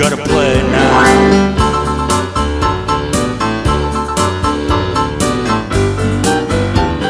gotta play now.